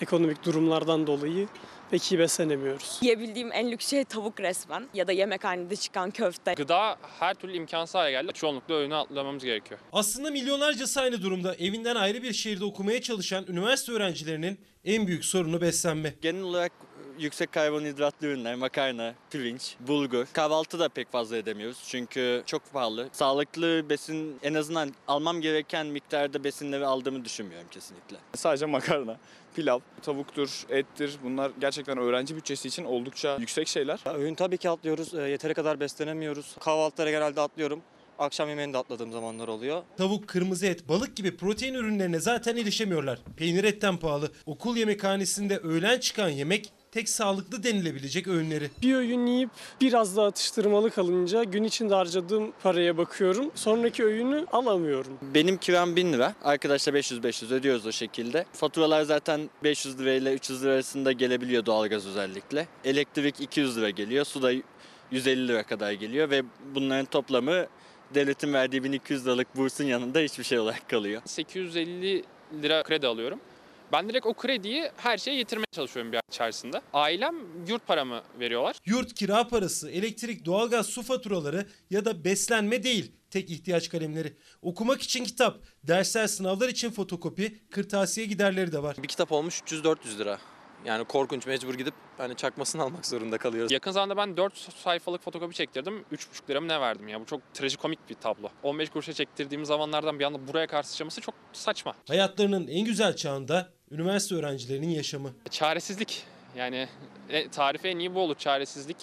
Ekonomik durumlardan dolayı pek iyi beslenemiyoruz. Yiyebildiğim en lüks şey tavuk resmen ya da yemekhanede çıkan köfte. Gıda her türlü imkansız hale geldi. Çoğunlukla öğünü atlamamız gerekiyor. Aslında milyonlarcası aynı durumda. Evinden ayrı bir şehirde okumaya çalışan üniversite öğrencilerinin en büyük sorunu beslenme. Genel olarak yüksek karbonhidratlı ürünler, makarna, pirinç, bulgur. Kahvaltı da pek fazla edemiyoruz çünkü çok pahalı. Sağlıklı besin en azından almam gereken miktarda besinleri aldığımı düşünmüyorum kesinlikle. Sadece makarna, pilav, tavuktur, ettir bunlar gerçekten öğrenci bütçesi için oldukça yüksek şeyler. Öğün tabii ki atlıyoruz. E, Yeteri kadar beslenemiyoruz. Kahvaltılara genelde atlıyorum. Akşam yemeğini de atladığım zamanlar oluyor. Tavuk, kırmızı et, balık gibi protein ürünlerine zaten erişemiyorlar. Peynir etten pahalı. Okul yemekhanesinde öğlen çıkan yemek tek sağlıklı denilebilecek öğünleri. Bir öğün yiyip biraz da atıştırmalı kalınca gün içinde harcadığım paraya bakıyorum. Sonraki öğünü alamıyorum. Benim kiram 1000 lira. Arkadaşlar 500-500 ödüyoruz o şekilde. Faturalar zaten 500 lira ile 300 lira arasında gelebiliyor doğalgaz özellikle. Elektrik 200 lira geliyor. Su da 150 lira kadar geliyor ve bunların toplamı devletin verdiği 1200 liralık bursun yanında hiçbir şey olarak kalıyor. 850 lira kredi alıyorum. Ben direkt o krediyi her şeye getirmeye çalışıyorum bir ay içerisinde. Ailem yurt paramı veriyorlar. Yurt kira parası, elektrik, doğalgaz, su faturaları ya da beslenme değil tek ihtiyaç kalemleri. Okumak için kitap, dersler, sınavlar için fotokopi, kırtasiye giderleri de var. Bir kitap olmuş 300-400 lira. Yani korkunç mecbur gidip hani çakmasını almak zorunda kalıyoruz. Yakın zamanda ben 4 sayfalık fotokopi çektirdim. 3,5 lira mı ne verdim ya? Bu çok trajikomik bir tablo. 15 kuruşa çektirdiğim zamanlardan bir anda buraya karşı sıçraması çok saçma. Hayatlarının en güzel çağında üniversite öğrencilerinin yaşamı. Çaresizlik. Yani e, tarifi en iyi bu olur çaresizlik.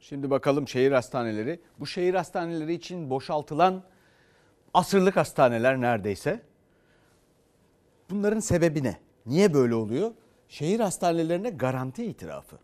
Şimdi bakalım şehir hastaneleri. Bu şehir hastaneleri için boşaltılan asırlık hastaneler neredeyse. Bunların sebebi ne? Niye böyle oluyor? Şehir hastanelerine garanti itirafı.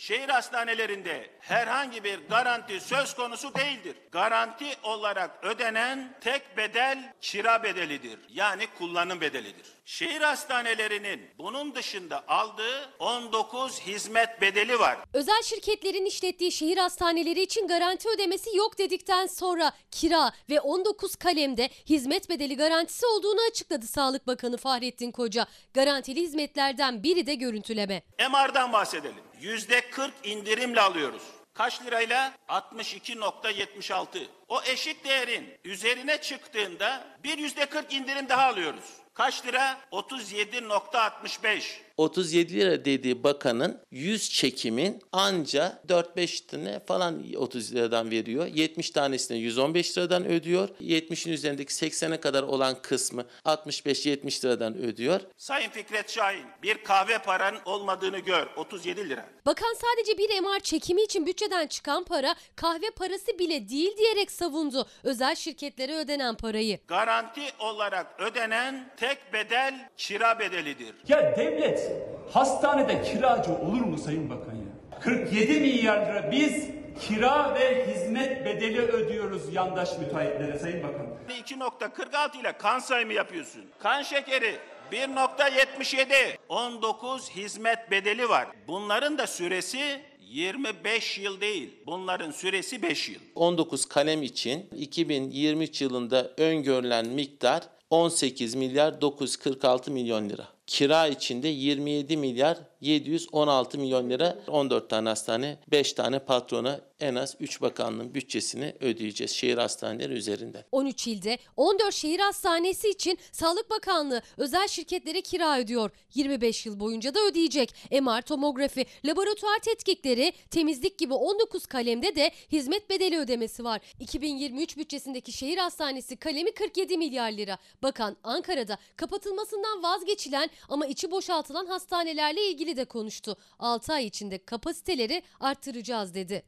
Şehir hastanelerinde herhangi bir garanti söz konusu değildir. Garanti olarak ödenen tek bedel kira bedelidir. Yani kullanım bedelidir. Şehir hastanelerinin bunun dışında aldığı 19 hizmet bedeli var. Özel şirketlerin işlettiği şehir hastaneleri için garanti ödemesi yok dedikten sonra kira ve 19 kalemde hizmet bedeli garantisi olduğunu açıkladı Sağlık Bakanı Fahrettin Koca. Garantili hizmetlerden biri de görüntüleme. MR'dan bahsedelim. %40 indirimle alıyoruz. kaç lirayla? 62.76. O eşik değerin üzerine çıktığında bir yüzde 40 indirim daha alıyoruz. Kaç lira? 37.65. 37 lira dediği bakanın 100 çekimin anca 4-5 tane falan 30 liradan veriyor. 70 tanesini 115 liradan ödüyor. 70'in üzerindeki 80'e kadar olan kısmı 65-70 liradan ödüyor. Sayın Fikret Şahin bir kahve paran olmadığını gör 37 lira. Bakan sadece bir MR çekimi için bütçeden çıkan para kahve parası bile değil diyerek savundu özel şirketlere ödenen parayı. Garanti olarak ödenen tek bedel kira bedelidir. Ya devlet hastanede kiracı olur mu Sayın Bakan ya? 47 milyar lira biz kira ve hizmet bedeli ödüyoruz yandaş müteahhitlere Sayın Bakan. 2.46 ile kan sayımı yapıyorsun. Kan şekeri 1.77. 19 hizmet bedeli var. Bunların da süresi 25 yıl değil. Bunların süresi 5 yıl. 19 kalem için 2023 yılında öngörülen miktar 18 milyar 946 milyon lira. Kira içinde 27 milyar 716 milyon lira 14 tane hastane 5 tane patrona en az 3 bakanlığın bütçesini ödeyeceğiz şehir hastaneleri üzerinden. 13 ilde 14 şehir hastanesi için Sağlık Bakanlığı özel şirketlere kira ödüyor. 25 yıl boyunca da ödeyecek. MR, tomografi, laboratuvar tetkikleri, temizlik gibi 19 kalemde de hizmet bedeli ödemesi var. 2023 bütçesindeki şehir hastanesi kalemi 47 milyar lira. Bakan Ankara'da kapatılmasından vazgeçilen ama içi boşaltılan hastanelerle ilgili de konuştu. 6 ay içinde kapasiteleri arttıracağız dedi.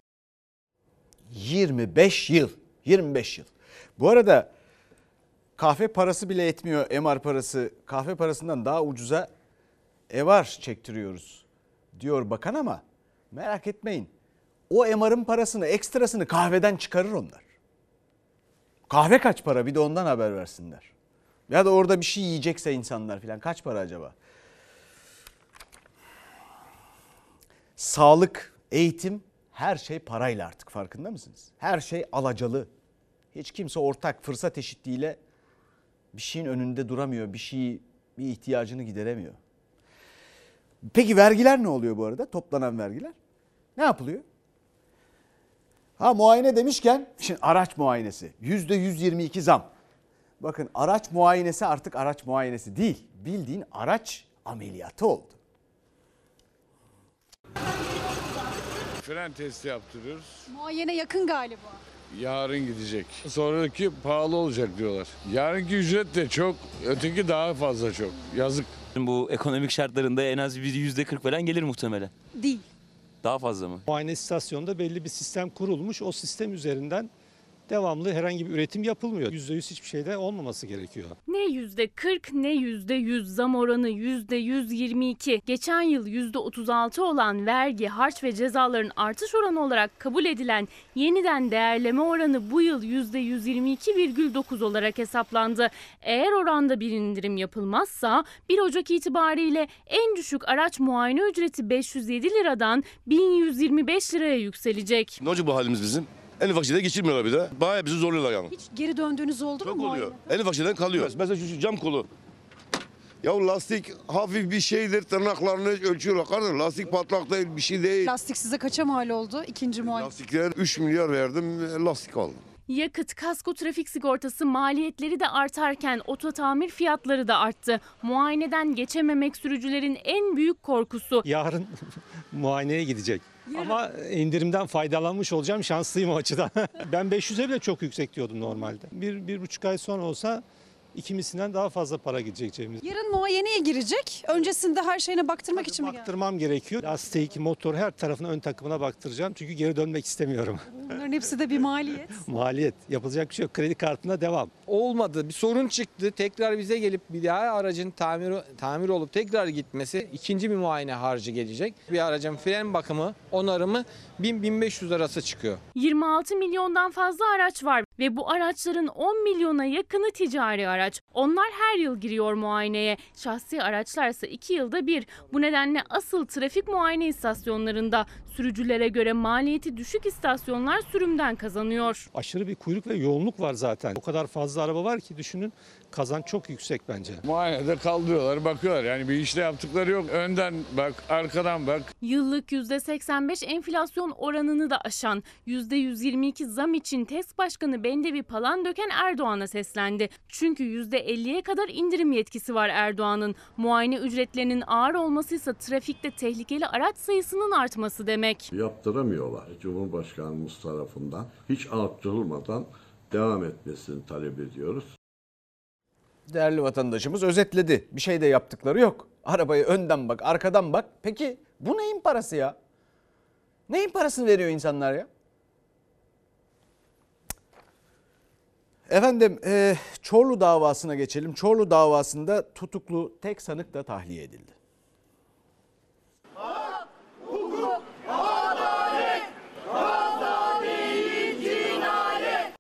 25 yıl. 25 yıl. Bu arada kahve parası bile etmiyor MR parası. Kahve parasından daha ucuza MR çektiriyoruz diyor bakan ama merak etmeyin. O MR'ın parasını ekstrasını kahveden çıkarır onlar. Kahve kaç para bir de ondan haber versinler. Ya da orada bir şey yiyecekse insanlar filan kaç para acaba? Sağlık, eğitim her şey parayla artık farkında mısınız? Her şey alacalı. Hiç kimse ortak fırsat eşitliğiyle bir şeyin önünde duramıyor. Bir şeyi bir ihtiyacını gideremiyor. Peki vergiler ne oluyor bu arada? Toplanan vergiler. Ne yapılıyor? Ha muayene demişken şimdi araç muayenesi %122 zam. Bakın araç muayenesi artık araç muayenesi değil. Bildiğin araç ameliyatı oldu. Fren testi yaptırıyoruz. Muayene yakın galiba. Yarın gidecek. Sonraki pahalı olacak diyorlar. Yarınki ücret de çok, öteki daha fazla çok. Yazık. Bu ekonomik şartlarında en az bir yüzde 40 falan gelir muhtemelen. Değil. Daha fazla mı? Muayene istasyonunda belli bir sistem kurulmuş. O sistem üzerinden devamlı herhangi bir üretim yapılmıyor. %100 hiçbir şeyde olmaması gerekiyor. Ne yüzde 40 ne yüzde 100 zam oranı yüzde 122. Geçen yıl yüzde 36 olan vergi, harç ve cezaların artış oranı olarak kabul edilen yeniden değerleme oranı bu yıl yüzde 122,9 olarak hesaplandı. Eğer oranda bir indirim yapılmazsa 1 Ocak itibariyle en düşük araç muayene ücreti 507 liradan 1125 liraya yükselecek. Ne olacak bu halimiz bizim? En ufak şeyden geçirmiyorlar bir de. Bayağı bizi zorluyorlar yani. Hiç geri döndüğünüz oldu Çok mu? oluyor. En ufak şeyden kalıyor. Mesela şu, şu cam kolu. Ya lastik hafif bir şeydir tırnaklarını ölçüyorlar. Kardeşim lastik patlak değil bir şey değil. Lastik size kaça mal oldu ikinci muayene? Lastikler 3 milyar verdim lastik aldım. Yakıt, kasko, trafik sigortası maliyetleri de artarken oto tamir fiyatları da arttı. Muayeneden geçememek sürücülerin en büyük korkusu. Yarın muayeneye gidecek. Ama indirimden faydalanmış olacağım şanslıyım o açıdan. ben 500'e bile çok yüksek diyordum normalde. Bir, bir buçuk ay sonra olsa ikimisinden daha fazla para gidecek cebimize. Yarın muayeneye girecek. Öncesinde her şeyine baktırmak için mi geldi? Baktırmam gerekiyor. Lastik, motor her tarafına ön takımına baktıracağım. Çünkü geri dönmek istemiyorum. Bunların hepsi de bir maliyet. Maliyet. Yapılacak bir şey yok. Kredi kartına devam. Olmadı. Bir sorun çıktı. Tekrar bize gelip bir daha aracın tamir tamir olup tekrar gitmesi ikinci bir muayene harcı gelecek. Bir aracın fren bakımı, onarımı 1000-1500 arası çıkıyor. 26 milyondan fazla araç var ve bu araçların 10 milyona yakını ticari araç. Onlar her yıl giriyor muayeneye. Şahsi araçlarsa 2 yılda bir. Bu nedenle asıl trafik muayene istasyonlarında Sürücülere göre maliyeti düşük istasyonlar sürümden kazanıyor. Aşırı bir kuyruk ve yoğunluk var zaten. O kadar fazla araba var ki düşünün kazanç çok yüksek bence. Muayenede kaldırıyorlar, bakıyorlar. Yani bir işte yaptıkları yok. Önden bak, arkadan bak. Yıllık %85 enflasyon oranını da aşan %122 zam için TES Başkanı Bendevi Palandöken Erdoğan'a seslendi. Çünkü %50'ye kadar indirim yetkisi var Erdoğan'ın. Muayene ücretlerinin ağır olması ise trafikte tehlikeli araç sayısının artması demek. Yaptıramıyorlar Cumhurbaşkanımız tarafından. Hiç arttırılmadan devam etmesini talep ediyoruz. Değerli vatandaşımız özetledi. Bir şey de yaptıkları yok. Arabayı önden bak, arkadan bak. Peki bu neyin parası ya? Neyin parasını veriyor insanlar ya? Efendim e, Çorlu davasına geçelim. Çorlu davasında tutuklu tek sanık da tahliye edildi.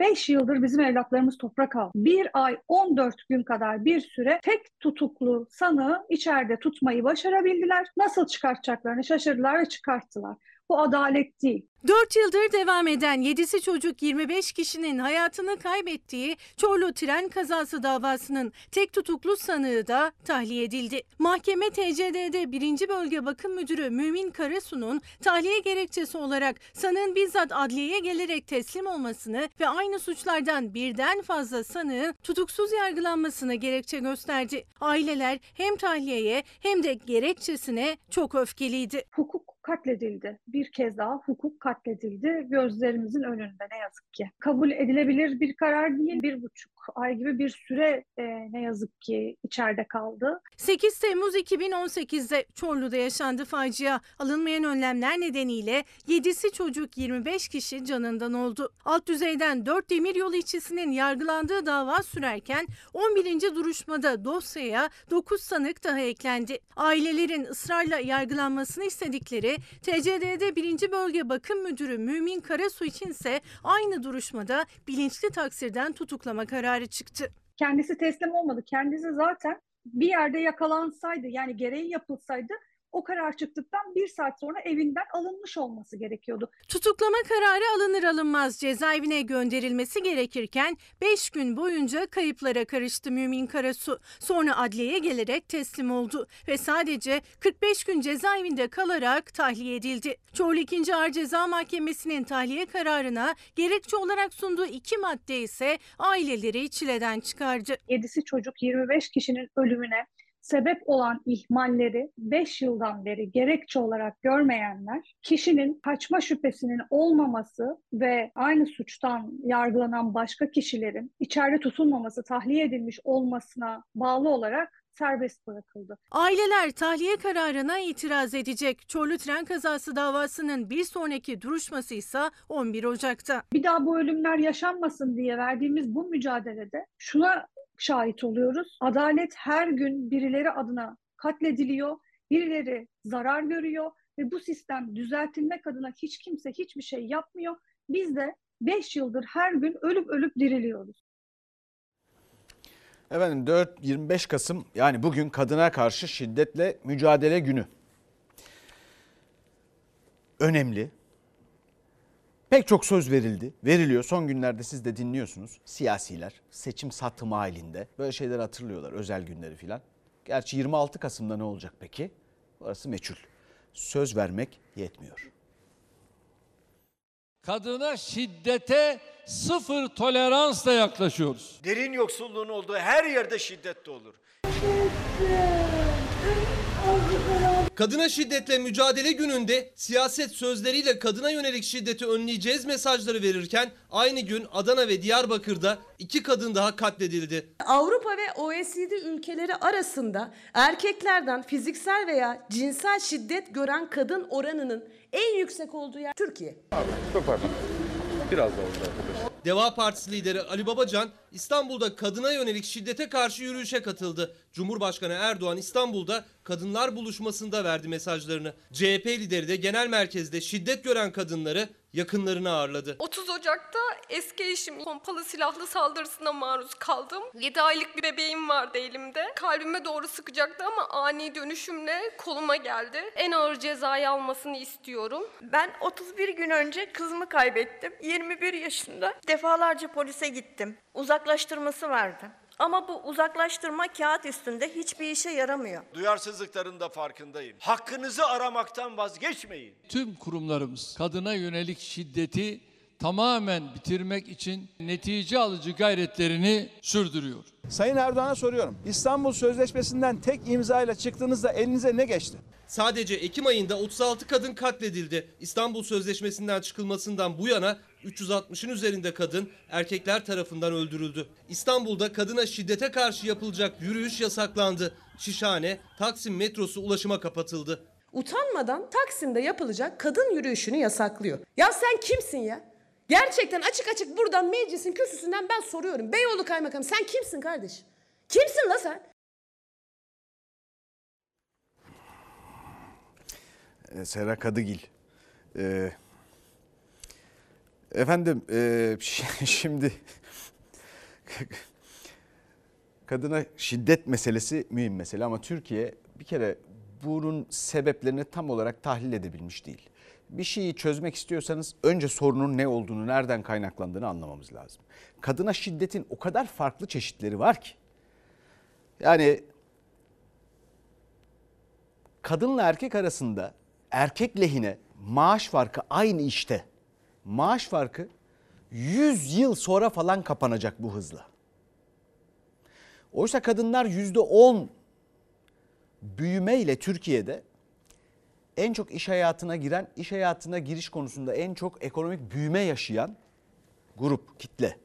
5 yıldır bizim evlatlarımız toprak aldı. Bir ay 14 gün kadar bir süre tek tutuklu sanığı içeride tutmayı başarabildiler. Nasıl çıkartacaklarını şaşırdılar ve çıkarttılar. Bu adalet değil. 4 yıldır devam eden 7'si çocuk 25 kişinin hayatını kaybettiği Çorlu tren kazası davasının tek tutuklu sanığı da tahliye edildi. Mahkeme TCD'de 1. Bölge Bakım Müdürü Mümin Karasu'nun tahliye gerekçesi olarak sanığın bizzat adliyeye gelerek teslim olmasını ve aynı suçlardan birden fazla sanığın tutuksuz yargılanmasını gerekçe gösterdi. Aileler hem tahliyeye hem de gerekçesine çok öfkeliydi. Hukuk katledildi. Bir kez daha hukuk katledildi gözlerimizin önünde ne yazık ki. Kabul edilebilir bir karar değil. Bir buçuk ay gibi bir süre e, ne yazık ki içeride kaldı. 8 Temmuz 2018'de Çorlu'da yaşandı facia. Alınmayan önlemler nedeniyle 7'si çocuk 25 kişi canından oldu. Alt düzeyden 4 demiryolu işçisinin yargılandığı dava sürerken 11. duruşmada dosyaya 9 sanık daha eklendi. Ailelerin ısrarla yargılanmasını istedikleri TCD'de 1. Bölge Bakım Müdürü Mümin Karasu içinse aynı duruşmada bilinçli taksirden tutuklama kararı çıktı. Kendisi teslim olmadı. Kendisi zaten bir yerde yakalansaydı yani gereği yapılsaydı o karar çıktıktan bir saat sonra evinden alınmış olması gerekiyordu. Tutuklama kararı alınır alınmaz cezaevine gönderilmesi gerekirken 5 gün boyunca kayıplara karıştı Mümin Karasu. Sonra adliyeye gelerek teslim oldu ve sadece 45 gün cezaevinde kalarak tahliye edildi. Çorlu 2. Ağır Ceza Mahkemesi'nin tahliye kararına gerekçe olarak sunduğu iki madde ise aileleri çileden çıkardı. 7'si çocuk 25 kişinin ölümüne sebep olan ihmalleri 5 yıldan beri gerekçe olarak görmeyenler, kişinin kaçma şüphesinin olmaması ve aynı suçtan yargılanan başka kişilerin içeride tutulmaması, tahliye edilmiş olmasına bağlı olarak serbest bırakıldı. Aileler tahliye kararına itiraz edecek. Çorlu tren kazası davasının bir sonraki duruşması ise 11 Ocak'ta. Bir daha bu ölümler yaşanmasın diye verdiğimiz bu mücadelede şuna şahit oluyoruz. Adalet her gün birileri adına katlediliyor, birileri zarar görüyor ve bu sistem düzeltilmek adına hiç kimse hiçbir şey yapmıyor. Biz de 5 yıldır her gün ölüp ölüp diriliyoruz. Efendim 4 25 Kasım yani bugün kadına karşı şiddetle mücadele günü. Önemli. Pek çok söz verildi, veriliyor. Son günlerde siz de dinliyorsunuz. Siyasiler seçim satımı halinde böyle şeyler hatırlıyorlar özel günleri filan. Gerçi 26 Kasım'da ne olacak peki? Orası meçhul. Söz vermek yetmiyor. Kadına şiddete sıfır toleransla yaklaşıyoruz. Derin yoksulluğun olduğu her yerde şiddet de olur. Kadına şiddetle mücadele gününde siyaset sözleriyle kadına yönelik şiddeti önleyeceğiz mesajları verirken aynı gün Adana ve Diyarbakır'da iki kadın daha katledildi. Avrupa ve OECD ülkeleri arasında erkeklerden fiziksel veya cinsel şiddet gören kadın oranının en yüksek olduğu yer Türkiye. Çok pardon. Biraz daha arkadaş. Deva Partisi lideri Ali Babacan İstanbul'da kadına yönelik şiddete karşı yürüyüşe katıldı. Cumhurbaşkanı Erdoğan İstanbul'da kadınlar buluşmasında verdi mesajlarını. CHP lideri de genel merkezde şiddet gören kadınları yakınlarını ağırladı. 30 Ocak'ta eski eşim pompalı silahlı saldırısına maruz kaldım. 7 aylık bir bebeğim vardı elimde. Kalbime doğru sıkacaktı ama ani dönüşümle koluma geldi. En ağır cezayı almasını istiyorum. Ben 31 gün önce kızımı kaybettim. 21 yaşında. Defalarca polise gittim. Uzaklaştırması vardı. Ama bu uzaklaştırma kağıt üstünde hiçbir işe yaramıyor. Duyarsızlıkların da farkındayım. Hakkınızı aramaktan vazgeçmeyin. Tüm kurumlarımız kadına yönelik şiddeti tamamen bitirmek için netice alıcı gayretlerini sürdürüyor. Sayın Erdoğan'a soruyorum. İstanbul Sözleşmesi'nden tek imzayla çıktığınızda elinize ne geçti? Sadece Ekim ayında 36 kadın katledildi. İstanbul Sözleşmesi'nden çıkılmasından bu yana 360'ın üzerinde kadın erkekler tarafından öldürüldü. İstanbul'da kadına şiddete karşı yapılacak yürüyüş yasaklandı. Şişhane, Taksim metrosu ulaşıma kapatıldı. Utanmadan Taksim'de yapılacak kadın yürüyüşünü yasaklıyor. Ya sen kimsin ya? Gerçekten açık açık buradan meclisin kürsüsünden ben soruyorum. Beyoğlu Kaymakamı sen kimsin kardeş? Kimsin la sen? Ee, Sera Kadıgil. Ee, efendim e, şi- şimdi kadına şiddet meselesi mühim mesele ama Türkiye bir kere bunun sebeplerini tam olarak tahlil edebilmiş değil. Bir şeyi çözmek istiyorsanız önce sorunun ne olduğunu, nereden kaynaklandığını anlamamız lazım. Kadına şiddetin o kadar farklı çeşitleri var ki. Yani kadınla erkek arasında erkek lehine maaş farkı aynı işte. Maaş farkı 100 yıl sonra falan kapanacak bu hızla. Oysa kadınlar %10 büyümeyle Türkiye'de en çok iş hayatına giren, iş hayatına giriş konusunda en çok ekonomik büyüme yaşayan grup, kitle.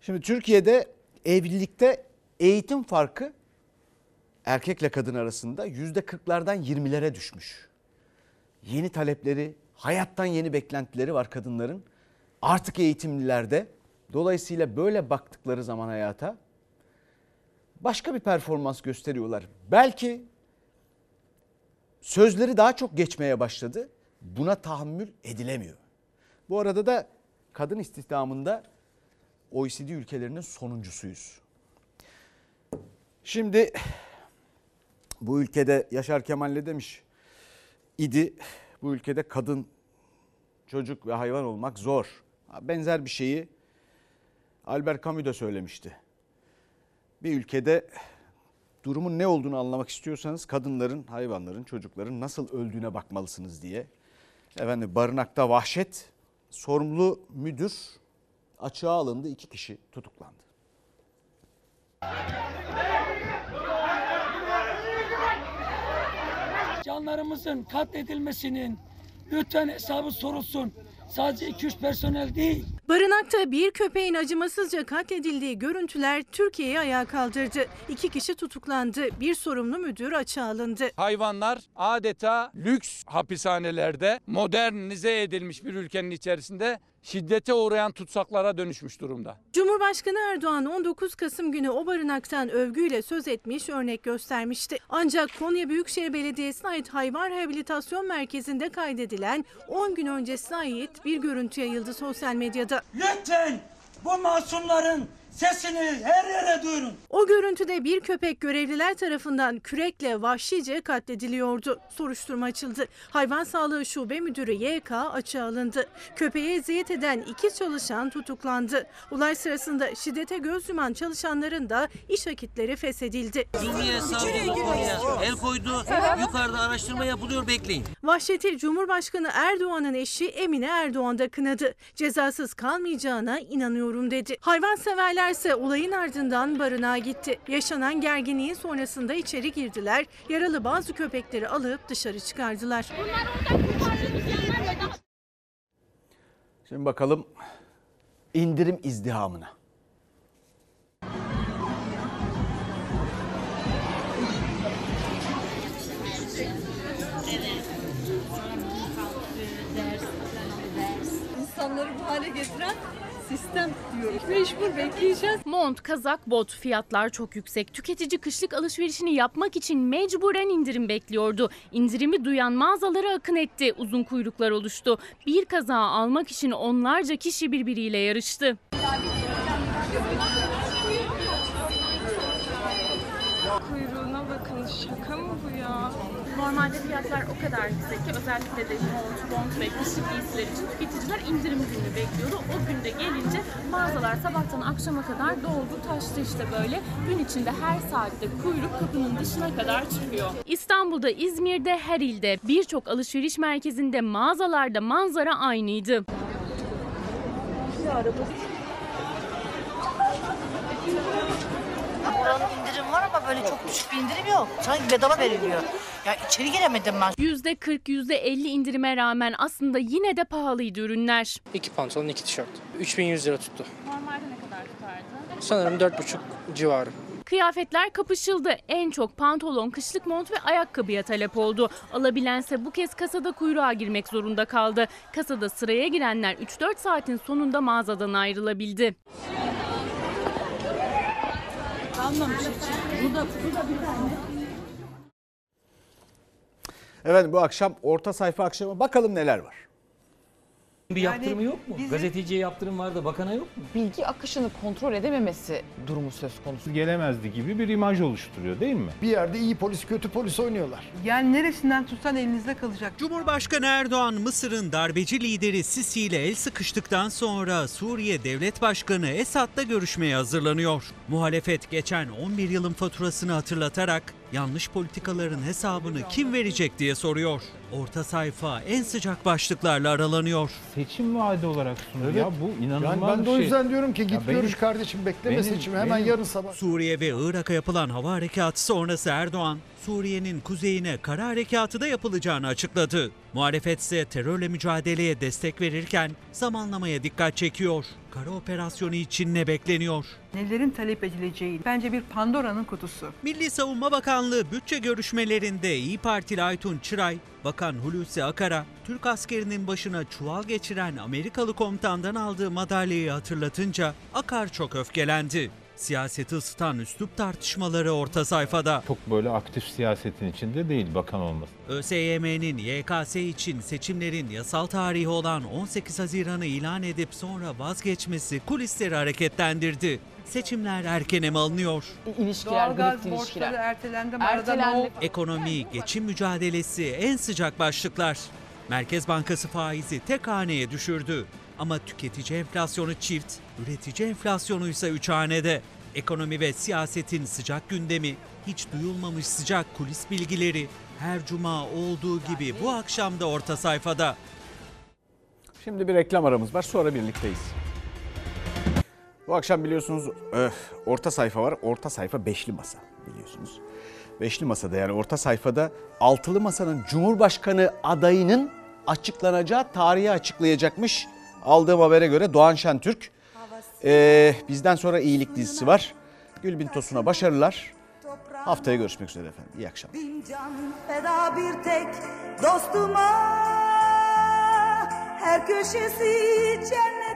Şimdi Türkiye'de evlilikte eğitim farkı erkekle kadın arasında yüzde kırklardan yirmilere düşmüş. Yeni talepleri, hayattan yeni beklentileri var kadınların. Artık eğitimlilerde. Dolayısıyla böyle baktıkları zaman hayata başka bir performans gösteriyorlar. Belki sözleri daha çok geçmeye başladı. Buna tahammül edilemiyor. Bu arada da kadın istihdamında OECD ülkelerinin sonuncusuyuz. Şimdi bu ülkede Yaşar Kemal ne demiş? İdi bu ülkede kadın, çocuk ve hayvan olmak zor. Benzer bir şeyi Albert Camus da söylemişti. Bir ülkede durumun ne olduğunu anlamak istiyorsanız kadınların, hayvanların, çocukların nasıl öldüğüne bakmalısınız diye. Efendim barınakta vahşet, sorumlu müdür açığa alındı, iki kişi tutuklandı. Canlarımızın katledilmesinin lütfen hesabı sorulsun. Sadece 2-3 personel değil. Barınakta bir köpeğin acımasızca katledildiği görüntüler Türkiye'yi ayağa kaldırdı. İki kişi tutuklandı. Bir sorumlu müdür açığa alındı. Hayvanlar adeta lüks hapishanelerde modernize edilmiş bir ülkenin içerisinde şiddete uğrayan tutsaklara dönüşmüş durumda. Cumhurbaşkanı Erdoğan 19 Kasım günü o barınaktan övgüyle söz etmiş, örnek göstermişti. Ancak Konya Büyükşehir Belediyesi'ne ait hayvan rehabilitasyon merkezinde kaydedilen 10 gün öncesine ait bir görüntü yayıldı sosyal medyada. Lütfen bu masumların sesini her yere duyurun. O görüntüde bir köpek görevliler tarafından kürekle vahşice katlediliyordu. Soruşturma açıldı. Hayvan Sağlığı Şube Müdürü YK açığa alındı. Köpeğe eziyet eden iki çalışan tutuklandı. Olay sırasında şiddete göz yuman çalışanların da iş akitleri feshedildi. Cumhuriyet Savcılığı konuya el koydu. Yukarıda araştırma yapılıyor bekleyin. Vahşeti Cumhurbaşkanı Erdoğan'ın eşi Emine Erdoğan da kınadı. Cezasız kalmayacağına inanıyorum dedi. Hayvanseverlerse olayın ardından barınağa gitti. Yaşanan gerginliğin sonrasında içeri girdiler. Yaralı bazı köpekleri alıp dışarı çıkardılar. Şimdi bakalım indirim izdihamına. İnsanları bu hale getiren sistem diyor. Mecbur bekleyeceğiz. Mont, kazak, bot fiyatlar çok yüksek. Tüketici kışlık alışverişini yapmak için mecburen indirim bekliyordu. İndirimi duyan mağazalara akın etti. Uzun kuyruklar oluştu. Bir kazağı almak için onlarca kişi birbiriyle yarıştı. Normalde fiyatlar o kadar yüksek ki özellikle de mont, mont ve kışlık giysiler için tüketiciler indirim gününü bekliyordu. O günde gelince mağazalar sabahtan akşama kadar doldu taştı işte böyle. Gün içinde her saatte kuyruk kapının dışına kadar çıkıyor. İstanbul'da, İzmir'de, her ilde birçok alışveriş merkezinde mağazalarda manzara aynıydı. Buranın böyle çok düşük bir indirim yok. Sanki bedava veriliyor. Ya içeri giremedim ben. %40, %50 indirime rağmen aslında yine de pahalıydı ürünler. İki pantolon, iki tişört. 3100 lira tuttu. Normalde ne kadar tutardı? Sanırım 4,5 civarı. Kıyafetler kapışıldı. En çok pantolon, kışlık mont ve ayakkabıya talep oldu. Alabilense bu kez kasada kuyruğa girmek zorunda kaldı. Kasada sıraya girenler 3-4 saatin sonunda mağazadan ayrılabildi. Tane. Efendim bu akşam orta sayfa akşamı bakalım neler var. Bir yaptırımı yok mu? Gazeteciye yaptırım var da bakana yok mu? bilgi akışını kontrol edememesi durumu söz konusu. Gelemezdi gibi bir imaj oluşturuyor değil mi? Bir yerde iyi polis kötü polis oynuyorlar. Yani neresinden tutsan elinizde kalacak. Cumhurbaşkanı Erdoğan Mısır'ın darbeci lideri Sisi ile el sıkıştıktan sonra Suriye Devlet Başkanı Esad'la görüşmeye hazırlanıyor. Muhalefet geçen 11 yılın faturasını hatırlatarak yanlış politikaların hesabını kim verecek diye soruyor. Orta sayfa en sıcak başlıklarla aralanıyor. Seçim vaadi olarak sunuyor. Evet. Ya bu inanılmaz Yani ben de o bir şey. yüzden diyorum ki Ya git benim- görüş kardeşim bekleme benim- seçimi hemen benim- yarın sabah. Suriye ve Irak'a yapılan hava harekatı sonrası Erdoğan, Suriye'nin kuzeyine kara harekatı da yapılacağını açıkladı. Muhalefet ise terörle mücadeleye destek verirken zamanlamaya dikkat çekiyor. Kara operasyonu için ne bekleniyor? Nelerin talep edileceği bence bir Pandora'nın kutusu. Milli Savunma Bakanlığı bütçe görüşmelerinde İyi Partili Aytun Çıray, Bakan Hulusi Akar'a Türk askerinin başına çuval geçiren Amerikalı komutandan aldığı madalyayı hatırlatınca Akar çok öfkelendi. Siyaseti ısıtan üslup tartışmaları orta sayfada. Çok böyle aktif siyasetin içinde değil bakan olması. ÖSYM'nin YKS için seçimlerin yasal tarihi olan 18 Haziran'ı ilan edip sonra vazgeçmesi kulisleri hareketlendirdi. Seçimler erkene mi alınıyor? İlişkiler, Doğalgaz grifli borçları ilişkiler. ertelendi. Ertelendi. Ekonomi, geçim mücadelesi en sıcak başlıklar. Merkez Bankası faizi tek haneye düşürdü. Ama tüketici enflasyonu çift, üretici enflasyonu ise üç hanede. Ekonomi ve siyasetin sıcak gündemi, hiç duyulmamış sıcak kulis bilgileri her cuma olduğu gibi bu akşam da orta sayfada. Şimdi bir reklam aramız var sonra birlikteyiz. Bu akşam biliyorsunuz öf, orta sayfa var. Orta sayfa beşli masa biliyorsunuz. Beşli masada yani orta sayfada altılı masanın Cumhurbaşkanı adayının açıklanacağı tarihi açıklayacakmış. Aldığım habere göre Doğan Şentürk. Ee, bizden sonra iyilik dizisi var. Gülbin Tosun'a başarılar. Haftaya görüşmek üzere efendim. İyi akşamlar. Bin can feda bir tek dostuma Her köşesi cennetin